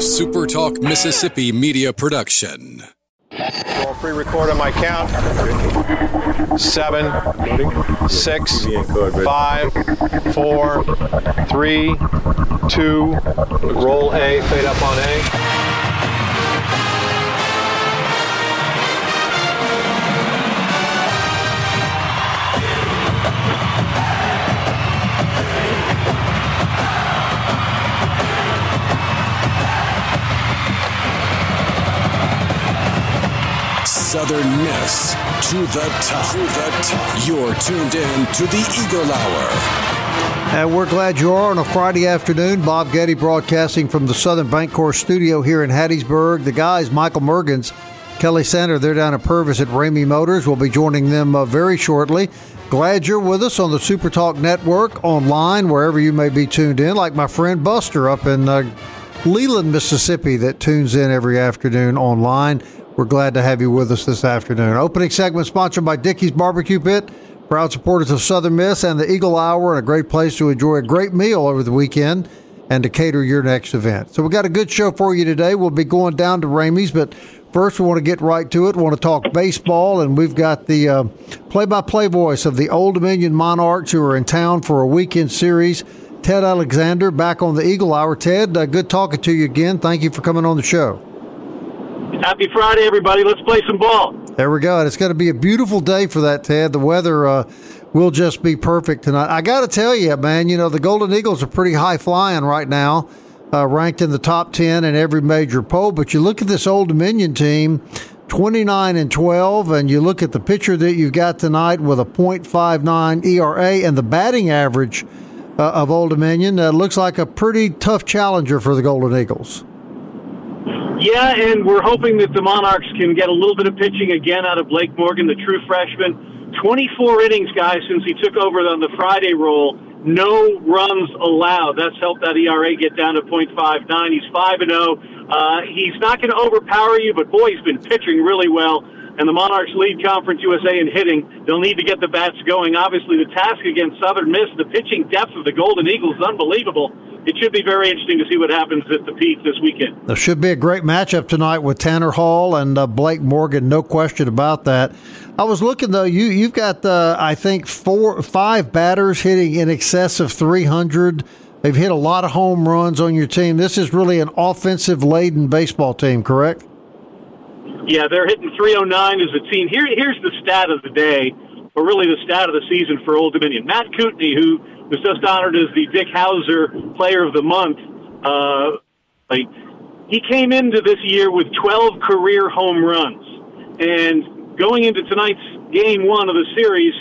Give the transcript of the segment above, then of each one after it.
a Super Talk Mississippi media production. Going free record on my count. Seven, six, five, four, three, two. Roll A, fade up on A. Miss to the top. To the top. You're tuned in to the Eagle Hour. And we're glad you are on a Friday afternoon. Bob Getty broadcasting from the Southern Bank Bancorp studio here in Hattiesburg. The guys, Michael Mergens, Kelly Sander, they're down at Purvis at Ramey Motors. We'll be joining them uh, very shortly. Glad you're with us on the Super Talk Network, online, wherever you may be tuned in, like my friend Buster up in uh, Leland, Mississippi, that tunes in every afternoon online. We're glad to have you with us this afternoon. Opening segment sponsored by Dickey's Barbecue Pit, proud supporters of Southern Miss and the Eagle Hour, and a great place to enjoy a great meal over the weekend and to cater your next event. So we've got a good show for you today. We'll be going down to Ramey's, but first we want to get right to it. We want to talk baseball, and we've got the uh, play-by-play voice of the Old Dominion Monarchs who are in town for a weekend series. Ted Alexander back on the Eagle Hour. Ted, uh, good talking to you again. Thank you for coming on the show. Happy Friday, everybody. Let's play some ball. There we go. And it's going to be a beautiful day for that, Ted. The weather uh, will just be perfect tonight. I got to tell you, man, you know, the Golden Eagles are pretty high flying right now, uh, ranked in the top 10 in every major poll. But you look at this Old Dominion team, 29 and 12, and you look at the pitcher that you've got tonight with a .59 ERA and the batting average uh, of Old Dominion, looks like a pretty tough challenger for the Golden Eagles. Yeah, and we're hoping that the Monarchs can get a little bit of pitching again out of Blake Morgan, the true freshman. 24 innings, guys, since he took over on the Friday role. No runs allowed. That's helped that ERA get down to .59. He's 5 and 0. Uh, he's not going to overpower you, but boy, he's been pitching really well. And the Monarchs lead Conference USA in hitting. They'll need to get the bats going. Obviously, the task against Southern Miss, the pitching depth of the Golden Eagles is unbelievable it should be very interesting to see what happens at the Pete this weekend. There should be a great matchup tonight with Tanner Hall and uh, Blake Morgan, no question about that. I was looking though, you you've got uh, I think four five batters hitting in excess of three hundred. They've hit a lot of home runs on your team. This is really an offensive laden baseball team, correct? Yeah, they're hitting 309 as a team. Here, here's the stat of the day, or really the stat of the season for Old Dominion. Matt Coutney, who was just honored as the Dick Howser Player of the Month. Uh, like, he came into this year with 12 career home runs, and going into tonight's game one of the series,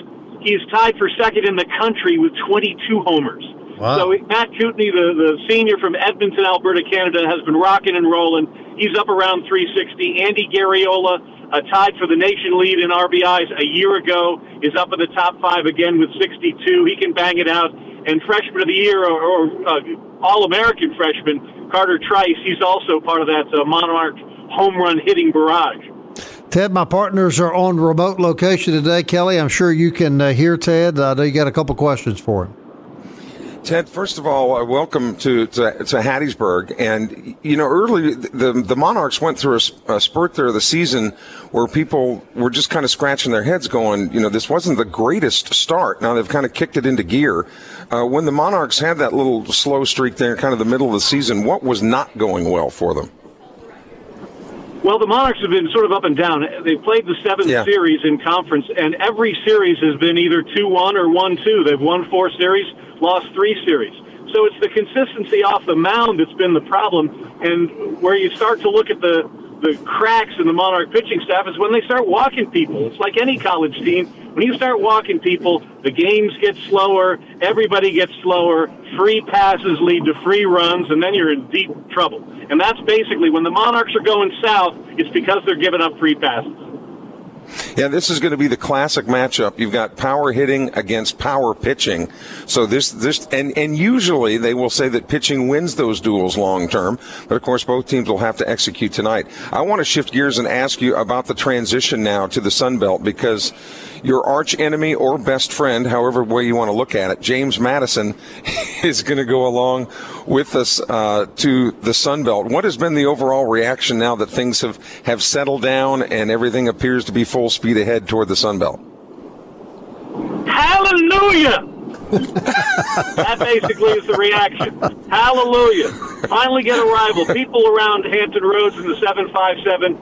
he's tied for second in the country with 22 homers. Wow. So Matt Coutney, the, the senior from Edmonton, Alberta, Canada, has been rocking and rolling. He's up around 360. Andy Garriola, uh, tied for the nation lead in RBIs a year ago, is up in the top five again with 62. He can bang it out. And freshman of the year, or, or uh, All-American freshman Carter Trice, he's also part of that uh, Monarch home run hitting barrage. Ted, my partners are on remote location today. Kelly, I'm sure you can uh, hear Ted. I know you got a couple questions for him. Ted, first of all, uh, welcome to, to, to Hattiesburg. And you know, early the the Monarchs went through a, a, spurt there of the season where people were just kind of scratching their heads, going, you know, this wasn't the greatest start. Now they've kind of kicked it into gear. Uh, when the Monarchs had that little slow streak there, kind of the middle of the season, what was not going well for them? Well, the Monarchs have been sort of up and down. They've played the seventh yeah. series in conference, and every series has been either 2 1 or 1 2. They've won four series, lost three series. So it's the consistency off the mound that's been the problem. And where you start to look at the, the cracks in the Monarch pitching staff is when they start walking people. It's like any college team. When you start walking people, the games get slower, everybody gets slower, free passes lead to free runs, and then you're in deep trouble. And that's basically when the Monarchs are going south, it's because they're giving up free passes. Yeah, this is going to be the classic matchup. You've got power hitting against power pitching. So this, this, and, and usually they will say that pitching wins those duels long term. But of course, both teams will have to execute tonight. I want to shift gears and ask you about the transition now to the Sun Belt because, your arch enemy or best friend, however way you want to look at it, James Madison, is going to go along with us uh, to the Sun Belt. What has been the overall reaction now that things have, have settled down and everything appears to be full speed ahead toward the Sun Belt? Hallelujah! that basically is the reaction. Hallelujah. Finally get a rival. People around Hampton Roads in the 757,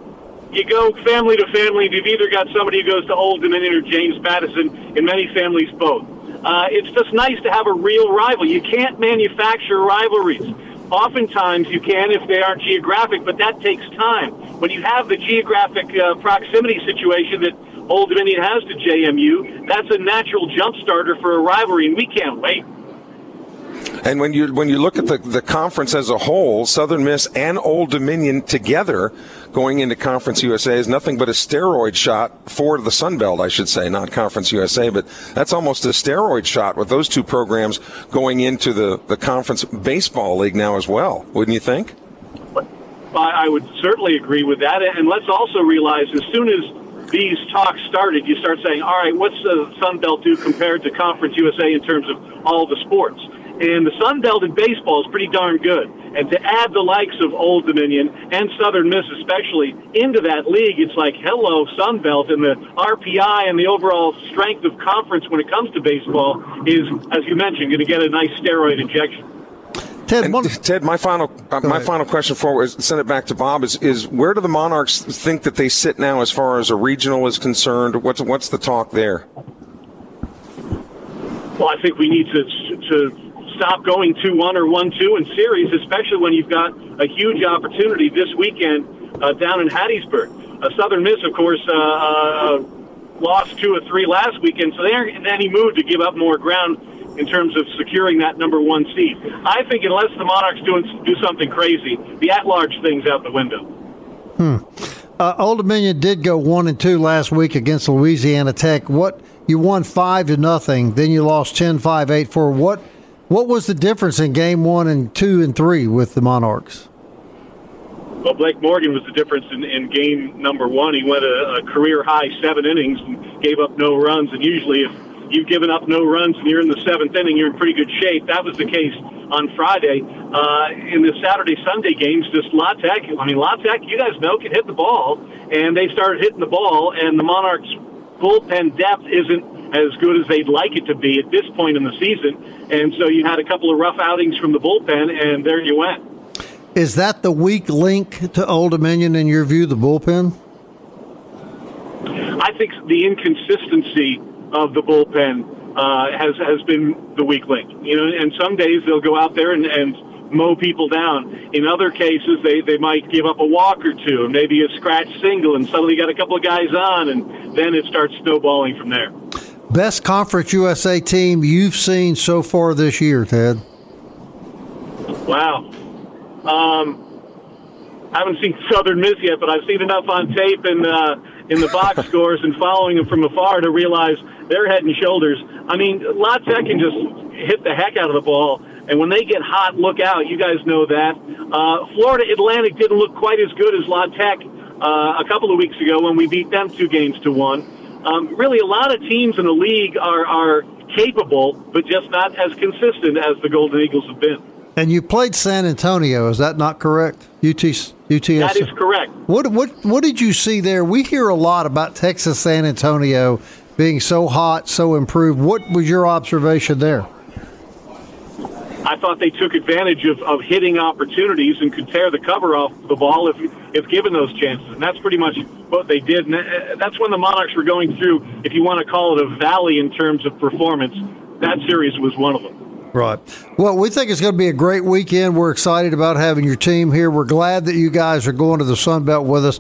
you go family to family. You've either got somebody who goes to Old Dominion or James Madison, in many families, both. Uh, it's just nice to have a real rival. You can't manufacture rivalries. Oftentimes you can if they aren't geographic, but that takes time. When you have the geographic uh, proximity situation that Old Dominion has to JMU, that's a natural jump starter for a rivalry, and we can't wait. And when you when you look at the, the conference as a whole, Southern Miss and Old Dominion together going into Conference USA is nothing but a steroid shot for the Sun Belt, I should say, not Conference USA, but that's almost a steroid shot with those two programs going into the, the Conference Baseball League now as well, wouldn't you think? I would certainly agree with that. And let's also realize as soon as these talks started, you start saying, all right, what's the Sun Belt do compared to Conference USA in terms of all the sports? And the Sun Belt in baseball is pretty darn good. And to add the likes of Old Dominion and Southern Miss especially into that league, it's like, hello, Sun Belt. And the RPI and the overall strength of conference when it comes to baseball is, as you mentioned, going to get a nice steroid injection. Ted, one, Ted, my final uh, my final question for is send it back to Bob is is where do the Monarchs think that they sit now as far as a regional is concerned? What's what's the talk there? Well, I think we need to to stop going two one or one two in series, especially when you've got a huge opportunity this weekend uh, down in Hattiesburg. Uh, Southern Miss, of course, uh, uh lost two or three last weekend, so they aren't in any mood to give up more ground in terms of securing that number one seed. I think unless the Monarchs do, do something crazy, the at-large thing's out the window. Hmm. Uh, Old Dominion did go one and two last week against Louisiana Tech. What you won five to nothing, then you lost 10-5, 8-4. What what was the difference in game one and two and three with the Monarchs? Well, Blake Morgan was the difference in, in game number one. He went a, a career high seven innings and gave up no runs. And usually, if you've given up no runs and you're in the seventh inning, you're in pretty good shape. That was the case on Friday. Uh, in the Saturday Sunday games, just La Tech, I mean, La Tech, you guys know, can hit the ball, and they started hitting the ball, and the Monarchs' bullpen depth isn't as good as they'd like it to be at this point in the season. And so you had a couple of rough outings from the bullpen, and there you went. Is that the weak link to Old Dominion in your view, the bullpen? I think the inconsistency of the bullpen uh, has has been the weak link. You know, and some days they'll go out there and, and mow people down. In other cases, they, they might give up a walk or two, maybe a scratch single, and suddenly got a couple of guys on, and then it starts snowballing from there. Best Conference USA team you've seen so far this year, Ted? Wow. Um, I haven't seen Southern Miss yet, but I've seen enough on tape and uh, in the box scores and following them from afar to realize they're head and shoulders. I mean, La Tech can just hit the heck out of the ball. And when they get hot, look out. You guys know that. Uh, Florida Atlantic didn't look quite as good as La Tech uh, a couple of weeks ago when we beat them two games to one. Um, really, a lot of teams in the league are, are capable, but just not as consistent as the Golden Eagles have been. And you played San Antonio, is that not correct? UT, UTS. That is correct. What what what did you see there? We hear a lot about Texas San Antonio being so hot, so improved. What was your observation there? I thought they took advantage of, of hitting opportunities and could tear the cover off the ball if if given those chances. And that's pretty much what they did. And uh, that's when the Monarchs were going through, if you want to call it a valley in terms of performance. That series was one of them. Right. Well, we think it's going to be a great weekend. We're excited about having your team here. We're glad that you guys are going to the Sun Belt with us.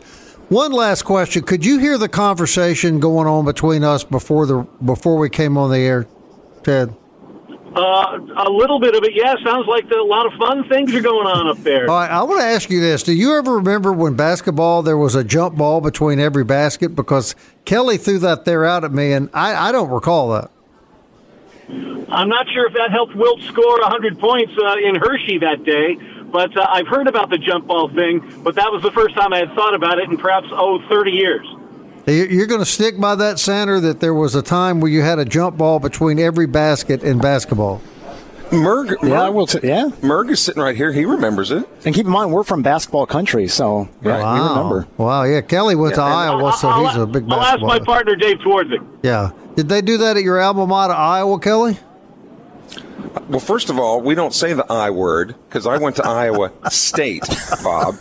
One last question: Could you hear the conversation going on between us before the before we came on the air, Ted? Uh, a little bit of it, yeah. Sounds like a lot of fun things are going on up there. All right, I want to ask you this: Do you ever remember when basketball there was a jump ball between every basket? Because Kelly threw that there out at me, and I, I don't recall that. I'm not sure if that helped Wilt score 100 points uh, in Hershey that day, but uh, I've heard about the jump ball thing, but that was the first time I had thought about it in perhaps, oh, 30 years. You're going to stick by that, Sander, that there was a time where you had a jump ball between every basket in basketball. Merg, Yeah, Merg, I will. T- yeah, Merg is sitting right here. He remembers it. and keep in mind we're from basketball country, so yeah, wow. we remember. Wow, yeah. Kelly went to Iowa, so I'll, he's a big I'll ask my partner Dave Twardzik. yeah. Did they do that at your alma mater, Iowa, Kelly? Well, first of all, we don't say the I word because I went to Iowa State, Bob.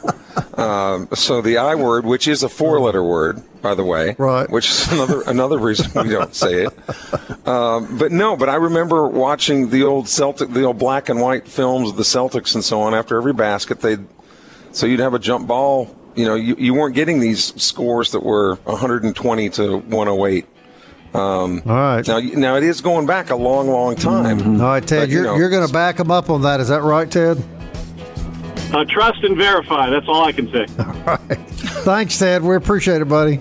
Um, so the I word, which is a four-letter word, by the way, Right. Which is another another reason we don't say it. Um, but no, but I remember watching the old Celtic, the old black and white films of the Celtics and so on. After every basket, they would so you'd have a jump ball. You know, you, you weren't getting these scores that were 120 to 108. All right. Now, now it is going back a long, long time. All right, Ted, But, you you're, know, you're going to back him up on that. Is that right, Ted? Uh, trust and verify. That's all I can say. All right. Thanks, Ted. We appreciate it, buddy.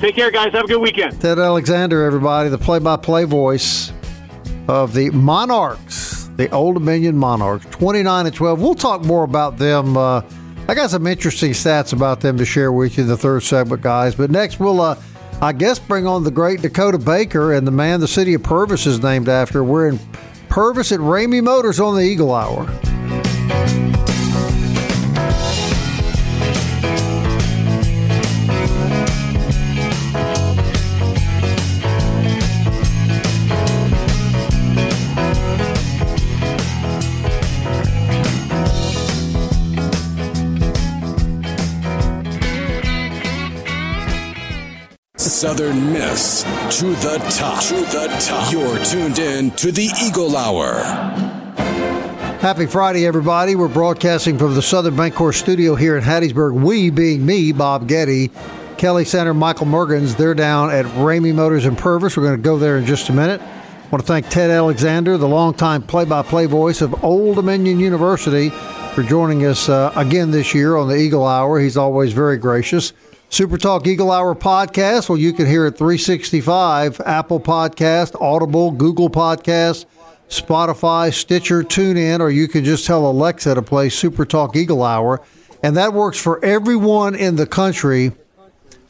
Take care, guys. Have a good weekend. Ted Alexander, everybody, the play by play voice of the Monarchs, the Old Dominion Monarchs, 29 and 12. We'll talk more about them. Uh, I got some interesting stats about them to share with you in the third segment, guys. But next, we'll, uh, I guess, bring on the great Dakota Baker and the man the city of Purvis is named after. We're in Purvis at Ramey Motors on the Eagle Hour. Southern Miss to the top. To the top. You're tuned in to the Eagle Hour. Happy Friday, everybody. We're broadcasting from the Southern Bancorp studio here in Hattiesburg. We being me, Bob Getty, Kelly Sander, Michael Mergens. They're down at Ramey Motors in Purvis. We're going to go there in just a minute. I want to thank Ted Alexander, the longtime play-by-play voice of Old Dominion University, for joining us uh, again this year on the Eagle Hour. He's always very gracious. Super Talk Eagle Hour podcast. Well, you can hear it 365, Apple Podcast, Audible, Google Podcast, Spotify, Stitcher, TuneIn, or you can just tell Alexa to play Super Talk Eagle Hour. And that works for everyone in the country,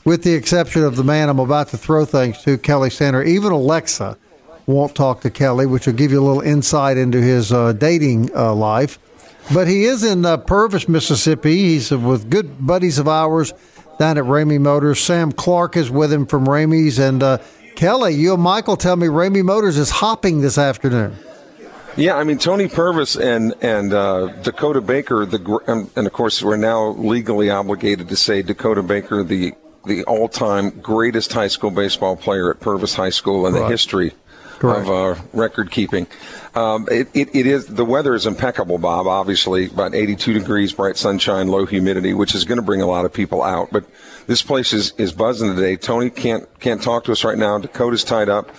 with the exception of the man I'm about to throw things to, Kelly Sander. Even Alexa won't talk to Kelly, which will give you a little insight into his uh, dating uh, life. But he is in uh, Purvis, Mississippi. He's with good buddies of ours down at Ramey Motors. Sam Clark is with him from Ramey's. And uh, Kelly, you and Michael tell me Ramey Motors is hopping this afternoon. Yeah, I mean Tony Purvis and and uh, Dakota Baker, the and, and of course we're now legally obligated to say Dakota Baker, the the all-time greatest high school baseball player at Purvis High School in the history Correct. of record keeping. Um, it, it, it is the weather is impeccable, Bob. Obviously, about 82 degrees, bright sunshine, low humidity, which is going to bring a lot of people out. But this place is, is buzzing today. Tony can't can't talk to us right now. Dakota's tied up.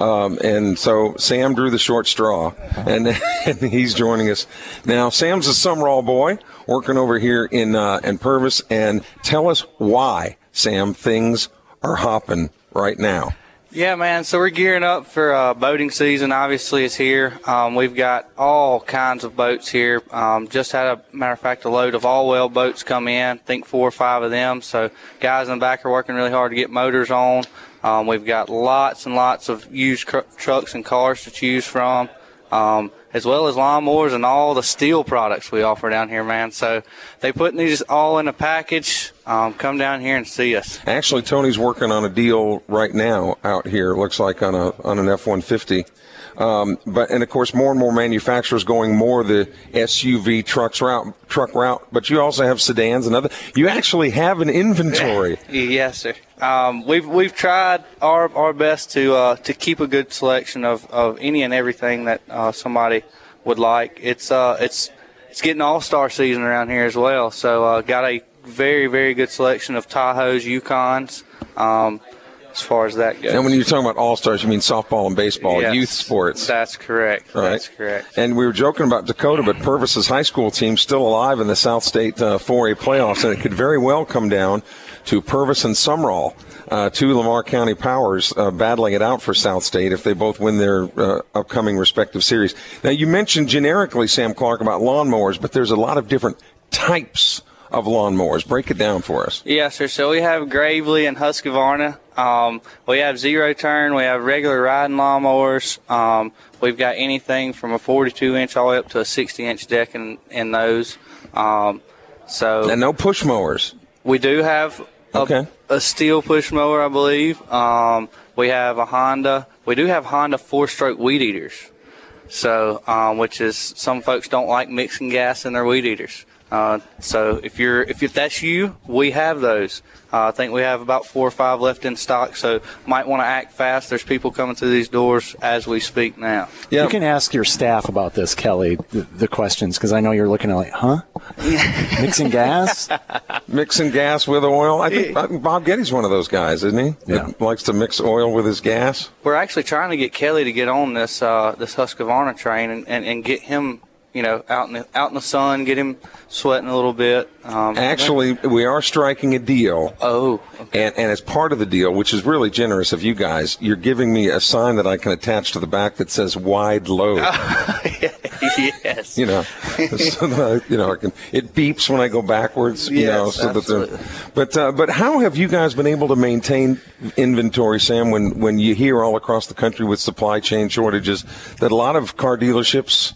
Um, and so Sam drew the short straw, and, and he's joining us now. Sam's a Sumrall boy working over here in uh, in Purvis, and tell us why, Sam, things are hopping right now. Yeah, man. So we're gearing up for uh, boating season. Obviously, it's here. Um, we've got all kinds of boats here. Um, just had a matter of fact a load of all well boats come in. I think four or five of them. So guys in the back are working really hard to get motors on. Um, we've got lots and lots of used cr- trucks and cars to choose from. Um, as well as lawnmowers and all the steel products we offer down here, man. So they putting these all in a package. Um, come down here and see us. Actually, Tony's working on a deal right now out here. Looks like on a on an F one fifty. Um, but and of course, more and more manufacturers going more the SUV trucks route truck route. But you also have sedans and other. You actually have an inventory. Yes, sir. Um, we've we've tried our, our best to uh, to keep a good selection of, of any and everything that uh, somebody would like. It's uh it's it's getting all star season around here as well. So uh, got a very very good selection of Tahoes, Yukons. Um, as far as that goes. and when you're talking about all stars, you mean softball and baseball, Yes, youth sports. That's correct. Right. That's correct. And we were joking about Dakota, but Purvis's high school team still alive in the South State uh, 4A playoffs, and it could very well come down to Purvis and Sumrall, uh, two Lamar County powers uh, battling it out for South State if they both win their uh, upcoming respective series. Now, you mentioned generically, Sam Clark, about lawnmowers, but there's a lot of different types of lawnmowers? Break it down for us. Yes, sir. So we have Gravely and Husqvarna. Um, we have zero turn. We have regular riding lawnmowers. Um, we've got anything from a 42 inch all the way up to a 60 inch deck in, in those. Um, so And no push mowers. we do have a, Okay. a steel push mower, I believe. Um, we have a Honda. We do have Honda four stroke weed eaters. So, um, which is some folks don't like mixing gas in their weed eaters. Uh, so if you're if, if that's you, we have those. Uh, I think we have about four or five left in stock. So might want to act fast. There's people coming through these doors as we speak now. Yeah. You can ask your staff about this, Kelly, the, the questions, because I know you're looking at like, huh? Mixing gas? Mixing gas with oil. I think I think Bob Getty's one of those guys, isn't he? Yeah. That likes to mix oil with his gas. We're actually trying to get Kelly to get on this uh, this Husqvarna train and, and, and get him, you know, out in the out in the sun, get him sweating a little bit. Um, Actually, we are striking a deal. oh, okay. And, and as part of the deal, which is really generous of you guys, you're giving me a sign that I can attach to the back that says "wide load." yes. you know, so that I, you know, I can, it beeps when I go backwards. You know, Yes, so absolutely. they're. But uh, but how have you guys been able to maintain inventory, Sam? When when you hear all across the country with supply chain shortages that a lot of car dealerships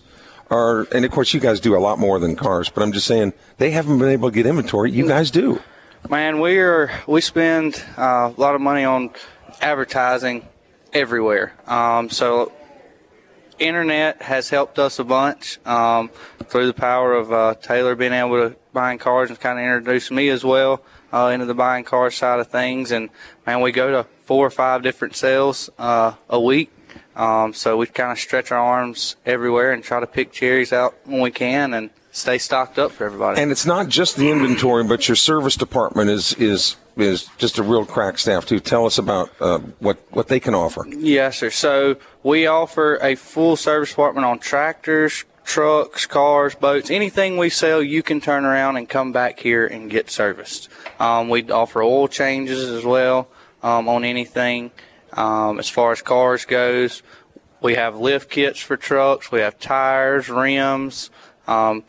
are, and of course you guys do a lot more than cars. But I'm just saying they haven't been able to get inventory. You guys do. Man, we are we spend uh, a lot of money on advertising everywhere. Um, so, internet has helped us a bunch um, through the power of uh, Taylor being able to buying cars and kind of introduce me as well uh, into the buying car side of things. And man, we go to four or five different sales uh, a week. Um, so we kind of stretch our arms everywhere and try to pick cherries out when we can and stay stocked up for everybody. And it's not just the inventory, but your service department is is is just a real crack staff too. Tell us about uh, what what they can offer. Yes, sir. So we offer a full service department on tractors, trucks, cars, boats, anything we sell, you can turn around and come back here and get serviced. Um, we offer oil changes as well um, on anything. Um, as far as cars goes, we have lift kits for trucks. We have tires, rims. Um,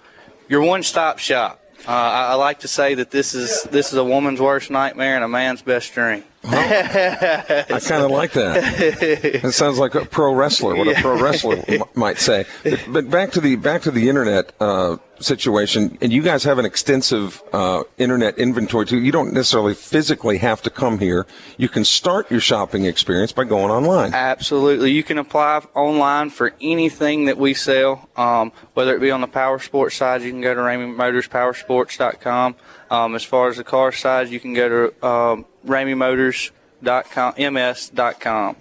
your one-stop shop. Uh, I, I like to say that this is this is a woman's worst nightmare and a man's best dream. I kind of like that. It sounds like a pro wrestler. What a pro wrestler m- might say. But, but back to the back to the internet uh, situation, and you guys have an extensive uh, internet inventory too. You don't necessarily physically have to come here. You can start your shopping experience by going online. Absolutely. You can apply online for anything that we sell, um, whether it be on the power sports side, you can go to RameyMotorsPowersports.com. Um, as far as the car side, you can go to um, RameyMotors.com, MS.com.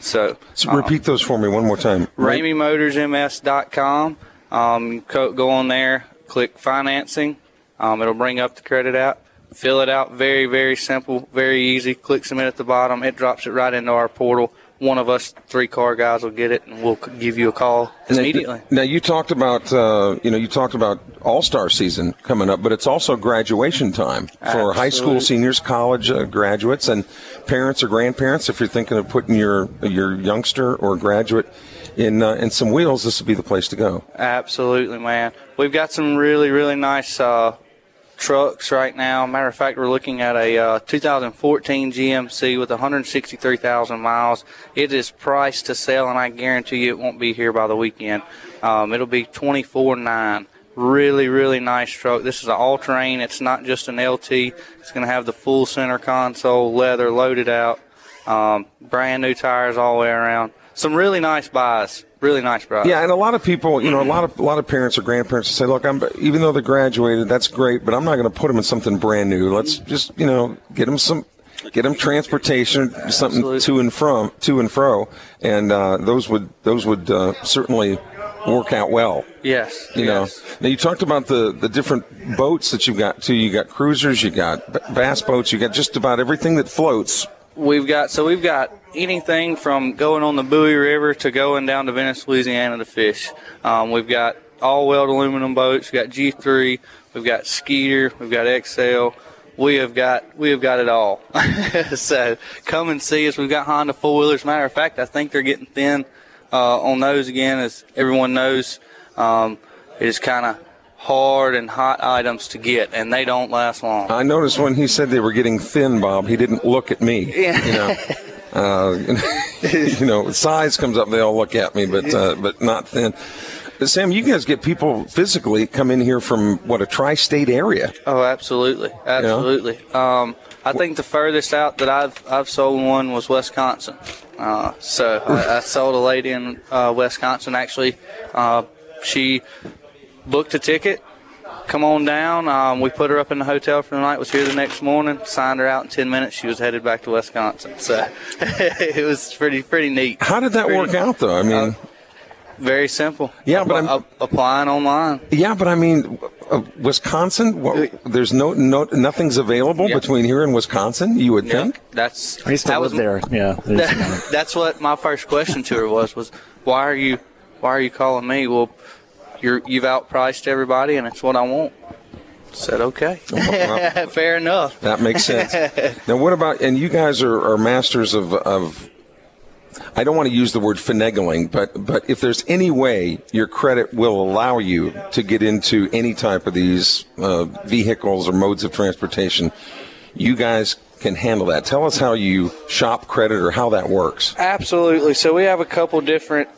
So, So repeat those for me one more time. RameyMotorsMS.com. Um, co- go on there, click financing. Um, it'll bring up the credit app. Fill it out. Very, very simple, very easy. Click submit at the bottom. It drops it right into our portal. One of us three car guys will get it, and we'll give you a call Now- immediately. Now you talked about uh, you know you talked about All Star season coming up, but it's also graduation time for high school seniors, college uh, graduates, and parents or grandparents. If you're thinking of putting your your youngster or graduate in uh, in some wheels, this would be the place to go. Absolutely, man. We've got some really, really nice uh, trucks right now. Matter of fact, we're looking at a uh, 2014 GMC with 163,000 miles. It is priced to sell, and I guarantee you it won't be here by the weekend. Um, it'll be 24.9. Really, really nice truck. This is an all-terrain. It's not just an LT. It's going to have the full center console, leather loaded out, um, brand new tires all the way around. Some really nice buys. Really nice buys. Yeah, and a lot of people, you know, a lot of a lot of parents or grandparents say, "Look, I'm even though they graduated, that's great, but I'm not going to put them in something brand new. Let's just, you know, get them some, get them transportation, something Absolutely. to and from, to and fro, and uh, those would those would uh, certainly work out well. Yes. You yes. know, now you talked about the the different boats that you've got too. You got cruisers, you got bass boats, you got just about everything that floats. We've got so we've got anything from going on the Bouie River to going down to Venice, Louisiana to fish. Um, we've got all weld aluminum boats. We've got G3. We've got Skeeter. We've got XL. We have got we have got it all. so come and see us. We've got Honda four wheelers. Matter of fact, I think they're getting thin uh, on those again, as everyone knows. Um, it is kind of hard and hot items to get, and they don't last long. I noticed when he said they were getting thin, Bob, he didn't look at me. Yeah. You know, uh, you know, size comes up, they all look at me, but uh, but not thin. Sam, you guys get people physically come in here from what a tri-state area. Oh, absolutely, absolutely. Um, I think the furthest out that I've I've sold one was Wisconsin. Uh, so I, I sold a lady in uh, Wisconsin. Actually, uh, she booked a ticket. Come on down. Um, we put her up in the hotel for the night. Was here the next morning. Signed her out in ten minutes. She was headed back to Wisconsin. So it was pretty pretty neat. How did that Pretty- work out, though? I mean, Uh, Very simple. Yeah, but I'm- Apply- applying online. yeah, but I mean, uh, Wisconsin. What, there's no no nothing's available Yeah. between here and Wisconsin. You would Yeah, think. that's I used to that live was- there. Yeah. That, that's what my first question to her was was why are you why are you calling me? Well, you're you've outpriced everybody, and it's what I want. Said okay, well. fair enough. That makes sense. now, what about and you guys are, are masters of, of I don't want to use the word finagling, but but if there's any way your credit will allow you to get into any type of these uh, vehicles or modes of transportation, you guys can handle that. Tell us how you shop credit or how that works. Absolutely. So we have a couple different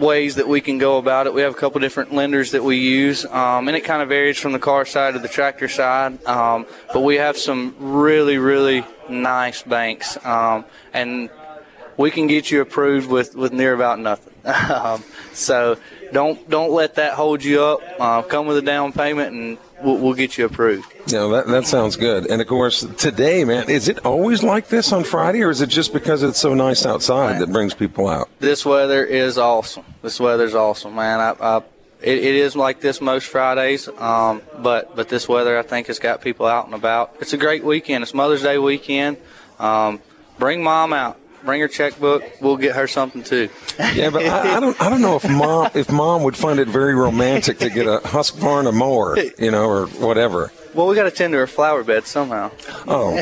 ways that we can go about it. We have a couple different lenders that we use, um, and it kind of varies from the car side to the tractor side. Um, but we have some really, really nice banks, um, and we can get you approved with, with near about nothing. um, so don't don't let that hold you up. Uh, come with a down payment, and we'll, we'll get you approved. Yeah, that, that sounds good. And of course, today, man, is it always like this on Friday or is it just because it's so nice outside that brings people out? This weather is awesome. This weather's awesome, man. I, I, it, it is like this most Fridays, um, but but this weather I think has got people out and about. It's a great weekend. It's Mother's Day weekend. Um, bring mom out. Bring her checkbook. We'll get her something too. Yeah, but I, I don't. I don't know if mom if mom would find it very romantic to get a Husqvarna mower, you know, or whatever. Well, we got to tend to her flower bed somehow. Oh,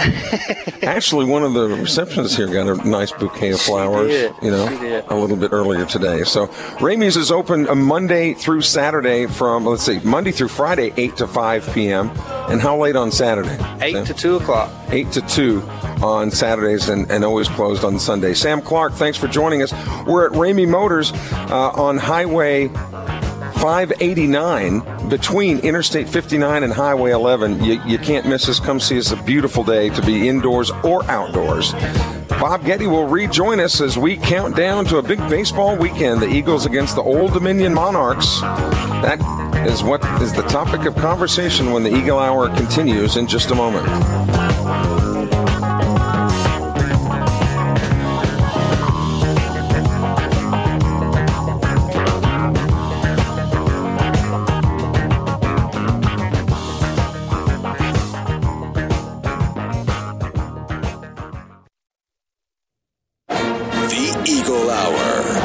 actually, one of the receptionists here got a nice bouquet of flowers. did. You know, She did. a little bit earlier today. So, Ramey's is open uh, Monday through Saturday from let's see, Monday through Friday, eight to five p.m. And how late on Saturday? Eight Sam? to two o'clock. 8 to 2 on Saturdays and, and always closed on Sunday. Sam Clark, thanks for joining us. We're at Ramey Motors uh, on Highway 589 between Interstate 59 and Highway 11. You, you can't miss us. Come see us. A beautiful day to be indoors or outdoors. Bob Getty will rejoin us as we count down to a big baseball weekend. The Eagles against the Old Dominion Monarchs. That is what is the topic of conversation when the Eagle Hour continues in just a moment.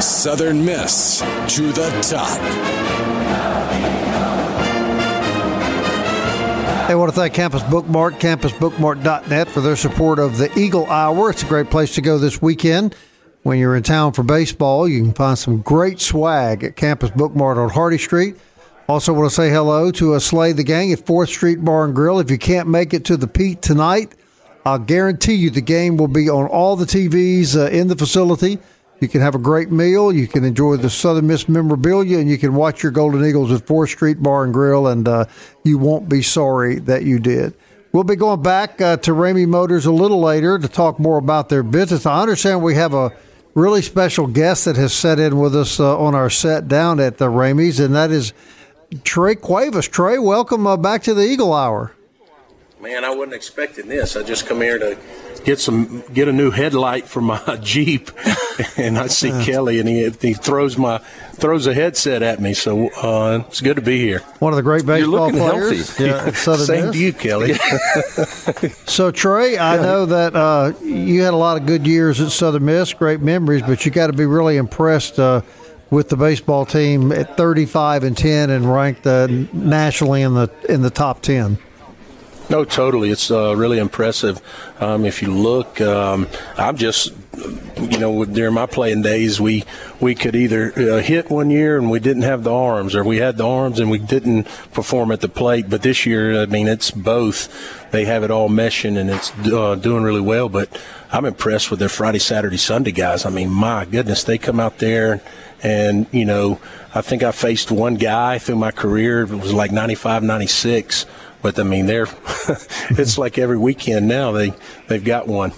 Southern Miss to the top. I want to thank Campus Bookmark, campusbookmart.net for their support of the Eagle Hour. It's a great place to go this weekend. When you're in town for baseball, you can find some great swag at Campus Book Mart on Hardy Street. Also, want to say hello to a Slay the Gang at 4th Street Bar and Grill. If you can't make it to the Pete tonight, I'll guarantee you the game will be on all the TVs uh, in the facility. You can have a great meal. You can enjoy the Southern Miss memorabilia, and you can watch your Golden Eagles at 4th Street Bar and Grill, and uh, you won't be sorry that you did. We'll be going back uh, to Ramey Motors a little later to talk more about their business. I understand we have a really special guest that has set in with us uh, on our set down at the Ramey's, and that is Trey Cuevas. Trey, welcome uh, back to the Eagle Hour. Man, I wasn't expecting this. I just come here to get some get a new headlight for my Jeep, and I see Kelly, and he he throws my throws a headset at me. So uh, it's good to be here. One of the great baseball looking players. healthy. Yeah, at Southern Same Miss. to you, Kelly. So Trey, I know that uh, you had a lot of good years at Southern Miss, great memories, but you got to be really impressed uh, with the baseball team at 35 and 10 and ranked uh, nationally in the in the top 10. No, totally. It's uh, really impressive. Um, if you look, um, I'm just you know, during my playing days, we we could either uh, hit one year and we didn't have the arms, or we had the arms and we didn't perform at the plate. But this year, I mean, it's both. They have it all meshing and it's uh, doing really well. But I'm impressed with their Friday, Saturday, Sunday guys. I mean, my goodness, they come out there and you know, I think I faced one guy through my career. It was like 95, 96. But I mean, they're it's like every weekend now they they've got one.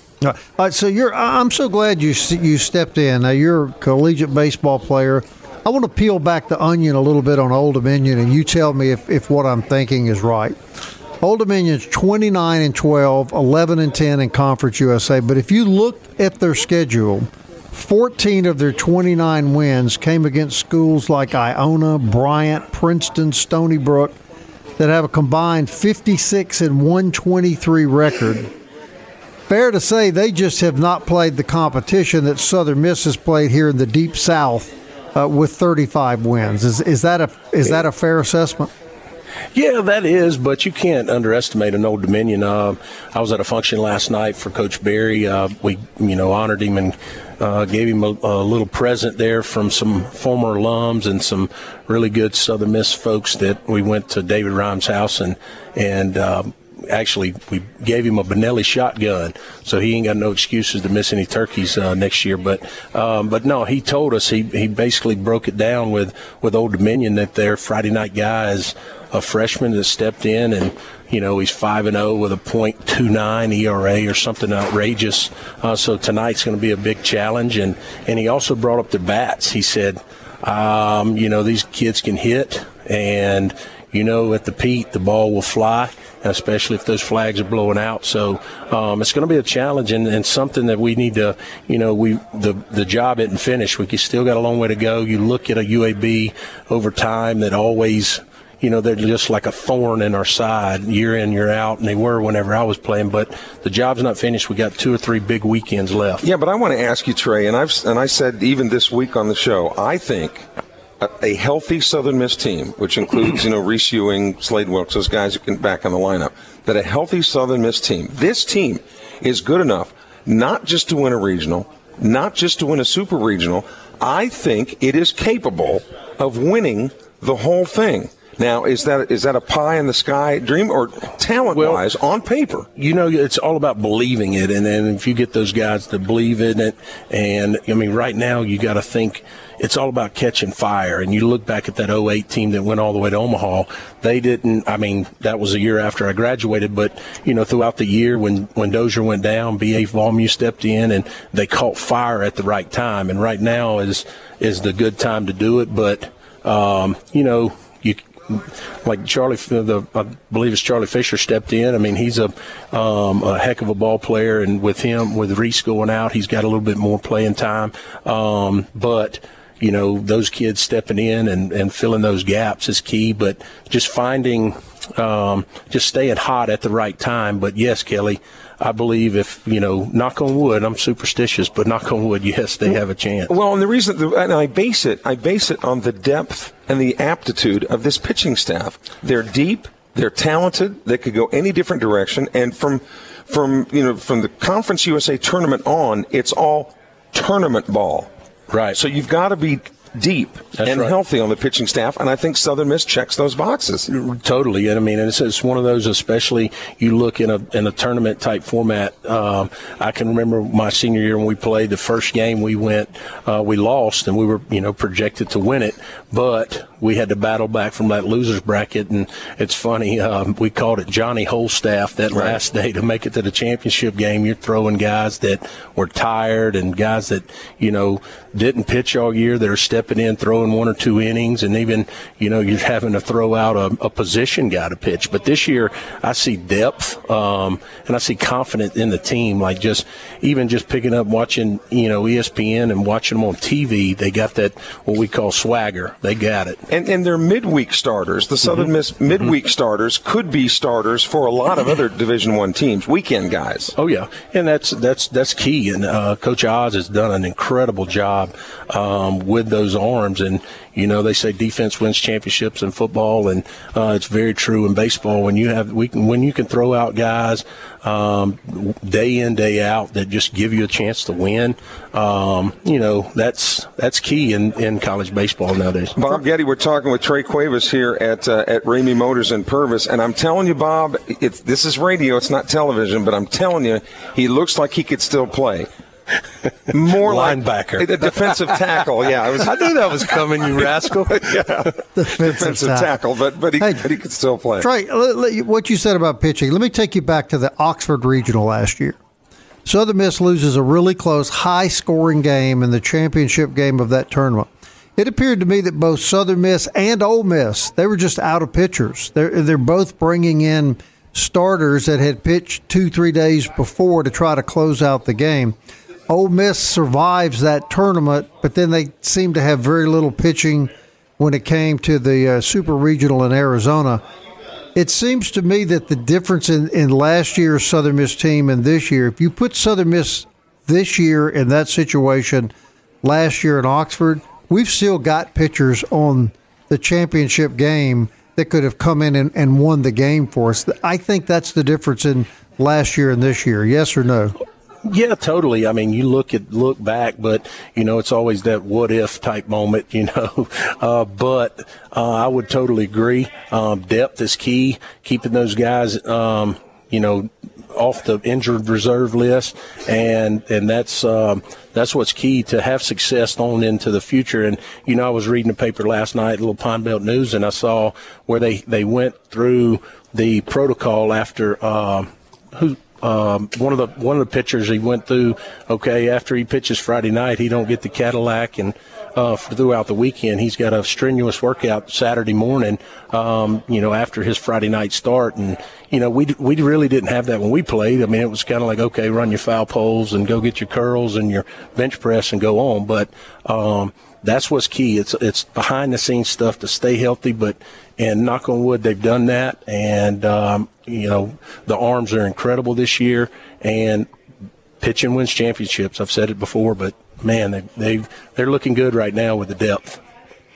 Right, so you're. I'm so glad you you stepped in. Now you're a collegiate baseball player. I want to peel back the onion a little bit on Old Dominion, and you tell me if, if what I'm thinking is right. Old Dominion's 29 and 12, 11 and 10 in Conference USA. But if you look at their schedule, 14 of their 29 wins came against schools like Iona, Bryant, Princeton, Stony Brook, that have a combined 56 and 123 record fair to say they just have not played the competition that Southern Miss has played here in the Deep South uh, with 35 wins. Is is that a is that a fair assessment? Yeah, that is, but you can't underestimate an Old Dominion. Uh, I was at a function last night for Coach Berry. Uh, we, you know, honored him and uh, gave him a, a, little present there from some former alums and some really good Southern Miss folks that we went to David Rhymes' house and and uh, actually we gave him a Benelli shotgun, so he ain't got no excuses to miss any turkeys uh, next year. But um, but no, he told us he he basically broke it down with with Old Dominion that their Friday night guy is a freshman that stepped in and you know he's five and zero oh with a .29 ERA or something outrageous. Uh, so tonight's going to be a big challenge, and and he also brought up the bats. He said, um, you know, these kids can hit, and you know, at the Pete, the ball will fly especially if those flags are blowing out. So um, it's going to be a challenge and, and, something that we need to, you know, we the the job isn't finished. We still got a long way to go. You look at a UAB over time that always. You know, they're just like a thorn in our side year in, year out, and they were whenever I was playing. But the job's not finished. We got two or three big weekends left. Yeah, but I want to ask you, Trey, and I've and I said even this week on the show, I think a healthy Southern Miss team, which includes, you know, Reese Ewing, Slade Wilks, those guys who can back on the lineup, that a healthy Southern Miss team, this team is good enough not just to win a regional, not just to win a super regional. I think it is capable of winning the whole thing. Now, is that is that a pie in the sky dream or talent wise well, on paper? You know, it's all about believing it, and then if you get those guys to believe in it, and I mean, right now you got to think it's all about catching fire. And you look back at that 08 team that went all the way to Omaha. They didn't, I mean, that was a year after I graduated, but, you know, throughout the year when, when Dozier went down, B.A. Vollmuth stepped in and they caught fire at the right time. And right now is, is the good time to do it. But, um, you know, like Charlie, the I believe it's Charlie Fisher stepped in. I mean, he's a um, a heck of a ball player, and with him, with Reese going out, he's got a little bit more playing time. Um, but you know, those kids stepping in and, and filling those gaps is key, but just finding, um, just staying hot at the right time. But yes, Kelly, I believe if, you know, knock on wood, I'm superstitious, but knock on wood, yes, they have a chance. Well, and the reason, and I base it, I base it on the depth and the aptitude of this pitching staff. They're deep, they're talented, they could go any different direction, and from, from, you know, from the Conference USA tournament on, it's all tournament ball. Right. So you've got to be deep That's and right. healthy on the pitching staff, and I think Southern Miss checks those boxes. Totally, and I mean, it's, it's one of those. Especially you look in a in a tournament type format. Um, I can remember my senior year when we played the first game. We went, uh, we lost, and we were you know projected to win it, but we had to battle back from that losers bracket. And it's funny, um, we called it Johnny Holstaff that right. last day to make it to the championship game. You're throwing guys that were tired and guys that you know didn't pitch all year that are stepping in, throwing one or two innings, and even you know you're having to throw out a, a position guy to pitch. But this year, I see depth um, and I see confidence in the team. Like just even just picking up watching you know ESPN and watching them on TV, they got that what we call swagger. They got it. And and they're midweek starters. The Southern mm-hmm. Miss midweek mm-hmm. starters could be starters for a lot of other Division One teams, weekend guys. Oh yeah, and that's that's that's key. And uh, Coach Oz has done an incredible job um, with those arms. And you know, they say defense wins championships in football, and uh, it's very true in baseball. When you have we can, when you can throw out guys um, day in day out that just give you a chance to win, um, you know, that's that's key in, in college baseball nowadays. Bob Getty, we're talking with Trey Cuevas here at uh, at Ramey Motors in Purvis, and I'm telling you, Bob, it's, this is radio, it's not television, but I'm telling you, he looks like he could still play. More linebacker, like a defensive tackle. Yeah, I, was, I knew that was coming, you rascal. yeah, defensive, defensive tackle. but but he, hey, but he could still play. Trey, what you said about pitching. Let me take you back to the Oxford Regional last year. Southern Miss loses a really close, high scoring game in the championship game of that tournament. It appeared to me that both Southern Miss and Ole Miss they were just out of pitchers. They're they're both bringing in starters that had pitched two three days before to try to close out the game. Ole Miss survives that tournament, but then they seem to have very little pitching when it came to the uh, Super Regional in Arizona. It seems to me that the difference in, in last year's Southern Miss team and this year, if you put Southern Miss this year in that situation last year in Oxford, we've still got pitchers on the championship game that could have come in and, and won the game for us. I think that's the difference in last year and this year. Yes or no? Yeah, totally. I mean, you look at look back, but you know, it's always that what if type moment, you know. Uh, but uh, I would totally agree. Um, depth is key. Keeping those guys, um, you know, off the injured reserve list, and and that's um, that's what's key to have success on into the future. And you know, I was reading the paper last night, Little Pine Belt News, and I saw where they they went through the protocol after uh, who um, one of the one of the pitchers he went through. Okay, after he pitches Friday night, he don't get the Cadillac, and uh, throughout the weekend, he's got a strenuous workout Saturday morning. Um, you know, after his Friday night start, and you know, we we really didn't have that when we played. I mean, it was kind of like okay, run your foul poles and go get your curls and your bench press and go on. But um, that's what's key. It's it's behind the scenes stuff to stay healthy, but and knock on wood, they've done that. And um, you know, the arms are incredible this year, and pitching wins championships. I've said it before, but man, they they they're looking good right now with the depth.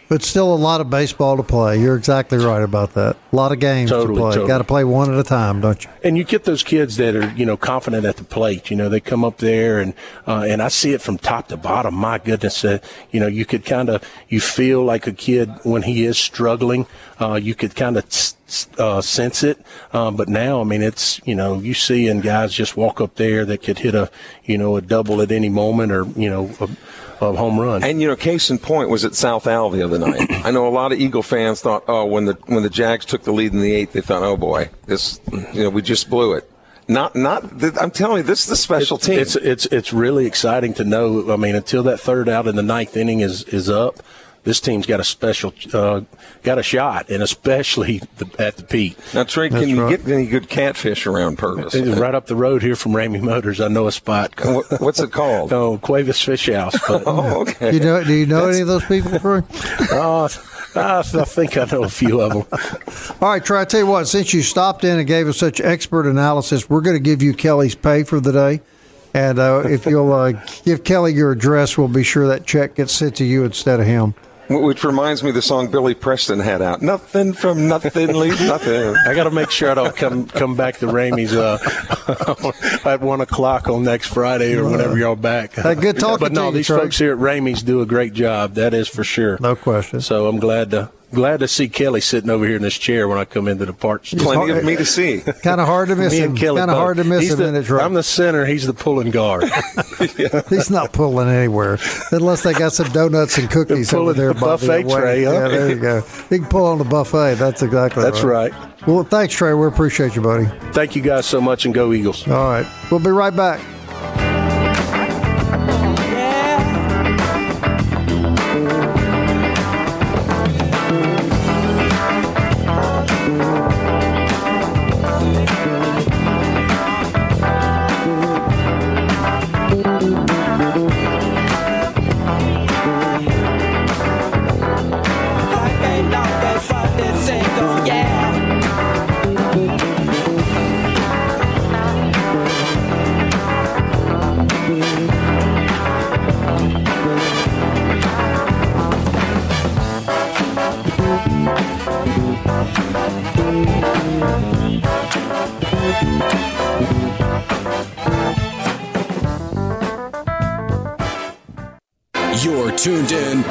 But still a lot of baseball to play. You're exactly right about that. A lot of games totally, to play. Totally. Got to play one at a time, don't you? And you get those kids that are, you know, confident at the plate. You know, they come up there and uh, and I see it from top to bottom. My goodness, uh, you know, you could kind of you feel like a kid when he is struggling. Uh, you could kind of uh, sense it. Um, but now, I mean, it's you know, you see and guys just walk up there that could hit a you know a double at any moment or you know. A, of home run. And you know, case in point was at South Al the other night. I know a lot of Eagle fans thought, oh, when the when the Jags took the lead in the eighth, they thought, oh boy, this, you know, we just blew it. Not, not. I'm telling you, this is the special it's, team. It's it's it's really exciting to know. I mean, until that third out in the ninth inning is is up, this team's got a special, uh, got a shot, and especially the, at the peak. Now, Trey, can you get any good catfish around Purvis? Right up the road here from Ramey Motors, I know a spot. What's it called? oh, Cuevas Fish House. But, oh, okay. You know, do you know any of those people, Trey? uh, I think I know a few of them. All right, Trey, I tell you what, since you stopped in and gave us such expert analysis, we're going to give you Kelly's pay for the day. And uh, if you'll uh, give Kelly your address, we'll be sure that check gets sent to you instead of him. Which reminds me of the song Billy Preston had out. Nothing from nothing leaves nothing. I got to make sure I don't come come back to Ramey's uh, at one o'clock on next Friday or whenever y'all back. Hey, good talking. But no, you, these Trey. folks here at Ramey's do a great job. That is for sure. No question. So I'm glad to glad to see Kelly sitting over here in this chair when I come into the parts. Plenty of me to see. kind of hard to miss me him. Kind of hard to miss he's him the, in his I'm the center. He's the pulling guard. yeah. He's not pulling anywhere unless they got some donuts and cookies over there. The buffet the tray. Huh? Yeah, there you go. He can pull on the buffet. That's exactly. That's right. right. Well, thanks, Trey. We appreciate you, buddy. Thank you guys so much, and go Eagles. All right, we'll be right back.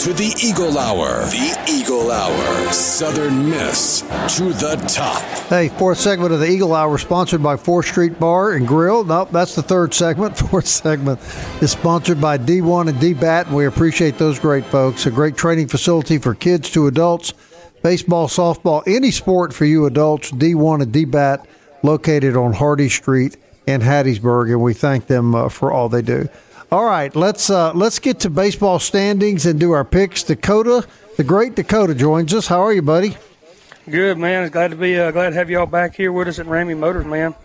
To the Eagle Hour. The Eagle Hour. Southern Miss to the top. Hey, fourth segment of the Eagle Hour, sponsored by Fourth Street Bar and Grill. Nope, that's the third segment. Fourth segment is sponsored by D1 and D-Bat, and we appreciate those great folks. A great training facility for kids to adults, baseball, softball, any sport for you adults. D1 and D-Bat, located on Hardy Street in Hattiesburg, and we thank them uh, for all they do. All right, let's uh, let's get to baseball standings and do our picks. Dakota, the great Dakota, joins us. How are you, buddy? Good man. Glad to be uh, glad to have y'all back here with us at Ramey Motors, man.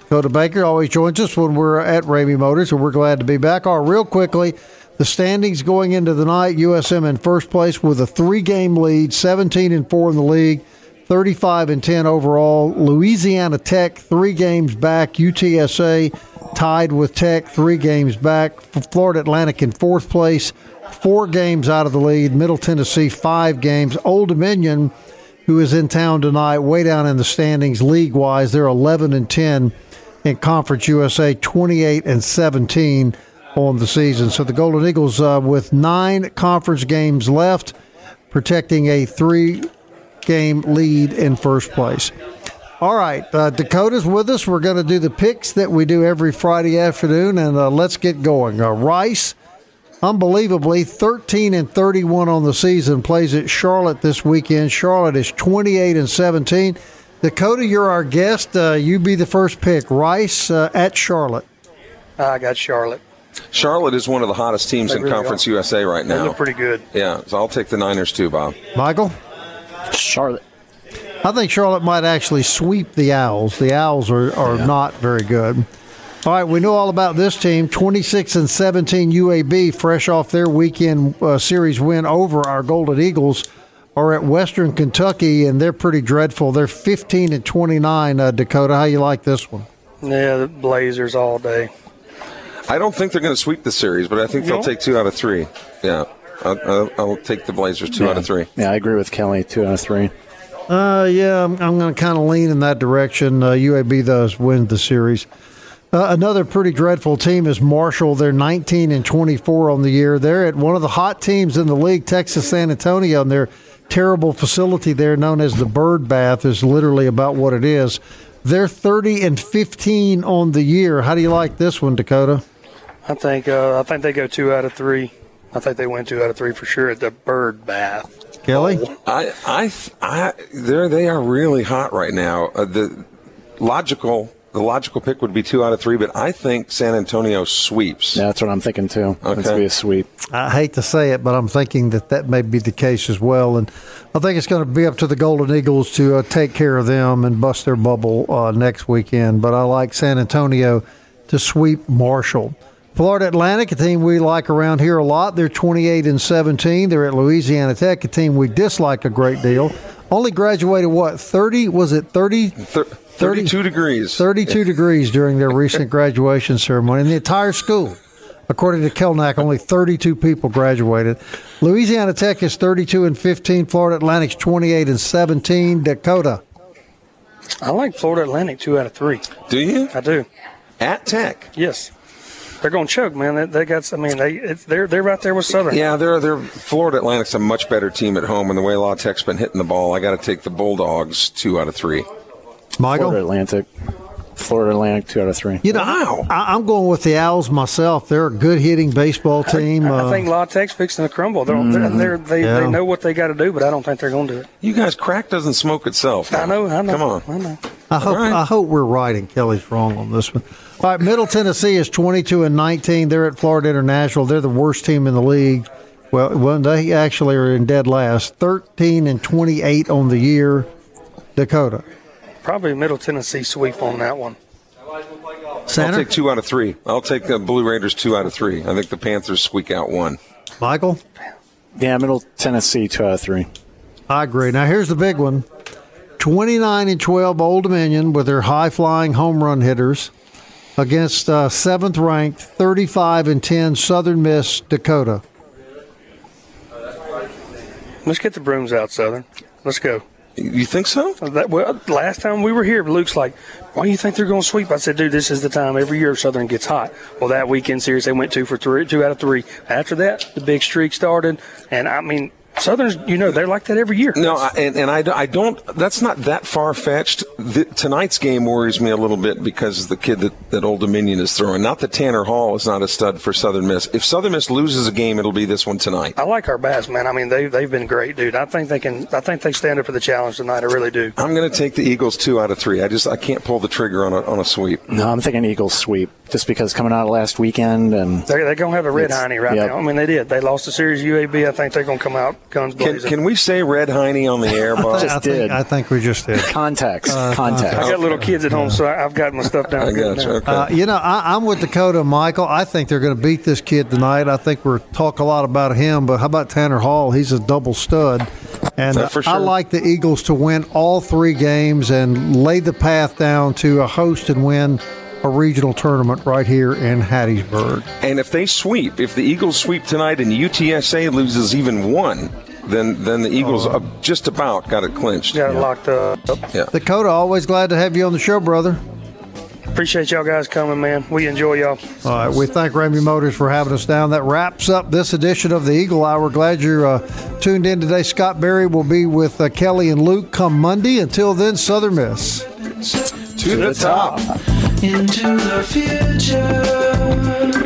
Dakota Baker always joins us when we're at Ramey Motors, and we're glad to be back. All right, real quickly, the standings going into the night: USM in first place with a three-game lead, 17 and four in the league, 35 and 10 overall. Louisiana Tech three games back. UTSA tied with Tech three games back. Florida Atlantic in fourth place, four games out of the lead. Middle Tennessee five games. Old Dominion who is in town tonight, way down in the standings league wise. They're 11 and 10 in Conference USA, 28 and 17 on the season. So the Golden Eagles, uh, with nine conference games left, protecting a three game lead in first place. All right, uh, Dakota's with us. We're going to do the picks that we do every Friday afternoon, and uh, let's get going. Uh, Rice unbelievably 13 and 31 on the season plays at charlotte this weekend charlotte is 28 and 17 dakota you're our guest uh, you be the first pick rice uh, at charlotte I got Charlotte. Charlotte is one of the hottest teams They in really Conference are. USA right They now. look pretty good. Yeah, so I'll take the Niners too, Bob. michael Charlotte. I think charlotte might actually sweep the owls the owls are, are not very good all right we know all about this team 26 and 17 uab fresh off their weekend uh, series win over our golden eagles are at western kentucky and they're pretty dreadful they're 15 and 29 uh, dakota how you like this one Yeah, the Blazers all day. I don't think they're going to sweep the series, but I think they'll take two out of three. Yeah, I'll, I'll, I'll take the Blazers two out of three. Yeah, I agree with Kelly. Two out of three. Uh, yeah, I'm, I'm going to kind of lean in that direction. Uh, UAB does win the series. Uh, another pretty dreadful team is Marshall. They're 19 and 24 on the year. They're at one of the hot teams in the league, Texas San Antonio, and their terrible facility there, known as the Bird Bath, is literally about what it is. They're 30 and 15 on the year. How do you like this one, Dakota? I think uh, I think they go two out of three. I think they win two out of three for sure at the Bird Bath. Kelly? I, I, I, there they are really hot right now. Uh, the logical, the logical pick would be two out of three, but I think San Antonio sweeps. Yeah, that's what I'm thinking too. It's Okay. to be a sweep. I hate to say it, but I'm thinking that that may be the case as well. And I think it's going to be up to the Golden Eagles to uh, take care of them and bust their bubble uh, next weekend. But I like San Antonio to sweep Marshall. Florida Atlantic, a team we like around here a lot. They're 28 and 17. They're at Louisiana Tech, a team we dislike a great deal. Only graduated what 30? Was it 30? Thir- 32 degrees. 32 degrees during their recent graduation ceremony in the entire school. According to Kelnack, only 32 people graduated. Louisiana Tech is 32 and 15. Florida Atlantic's 28 and 17. Dakota. I like Florida Atlantic two out of three. Do you? I do. At Tech. Yes, they're going to choke, man. They, they got. I mean, they it's, they're they're right there with Southern. Yeah, they're, they're Florida Atlantic's a much better team at home, and the way La Tech's been hitting the ball, I got to take the Bulldogs two out of three. Michael? Florida Atlantic. Florida Atlantic. Two out of three. You know, I, I'm going with the Owls myself. They're a good hitting baseball team. I Uh, think La Tech's fixing to crumble. They're, they're, they're, they Yeah. they know what they got to do, but I don't think they're going to do it. You guys, crack doesn't smoke itself. I know. I know. Come on. I know. I hope right. I hope we're right and Kelly's wrong on this one. All right, Middle Tennessee is 22 and 19. They're at Florida International. They're the worst team in the league. Well, well, they actually are in dead last. 13 and 28 on the year. Dakota. Probably Middle Tennessee sweep on that one. I'll take two out of three. I'll take the Blue Raiders two out of three. I think the Panthers squeak out one. Michael. Yeah, Middle Tennessee. Two out of three. I agree. Now here's the big one. 29 and 12 Old Dominion with their high flying home run hitters against uh, seventh ranked 35 and 10 Southern Miss Dakota. Let's get the brooms out, Southern. Let's go. You think so? That, well, last time we were here, Luke's like, "Why do you think they're going to sweep?" I said, "Dude, this is the time every year Southern gets hot." Well, that weekend series they went two for three, two out of three. After that, the big streak started, and I mean, Southern's, you know, they're like that every year. No, I, and, and I, I don't. That's not that far fetched. Tonight's game worries me a little bit because the kid that, that Old Dominion is throwing. Not that Tanner Hall is not a stud for Southern Miss. If Southern Miss loses a game, it'll be this one tonight. I like our bats, man. I mean, they they've been great, dude. I think they can. I think they stand up for the challenge tonight. I really do. I'm going to take the Eagles two out of three. I just I can't pull the trigger on a on a sweep. No, I'm thinking Eagles sweep just because coming out of last weekend and they're, they're going to have a red Heine right yep. now. I mean, they did. They lost the series UAB. I think they're going to come out guns. Can, can we say Red Heine on the air, Bob? just I did. Think, I think we just did. Context. Uh, context. I got little kids at home, so I've got my stuff down. I got you. Okay. Uh, you know, I, am with Dakota Michael. I think they're going to beat this kid tonight. I think we're talk a lot about him, but how about Tanner Hall? He's a double stud. And uh, sure. I like the Eagles to win all three games and lay the path down to a host and win a regional tournament right here in Hattiesburg. And if they sweep, if the Eagles sweep tonight and UTSA loses even one, then then the Eagles uh, just about got it clinched. Got it yeah. locked up. Yeah. Dakota, always glad to have you on the show, brother. Appreciate y'all guys coming, man. We enjoy y'all. All right, we thank Ramey Motors for having us down. That wraps up this edition of the Eagle Hour. Glad you're uh, tuned in today. Scott Berry will be with uh, Kelly and Luke come Monday. Until then, Southern Miss. To, to the, the top. top. Into the future.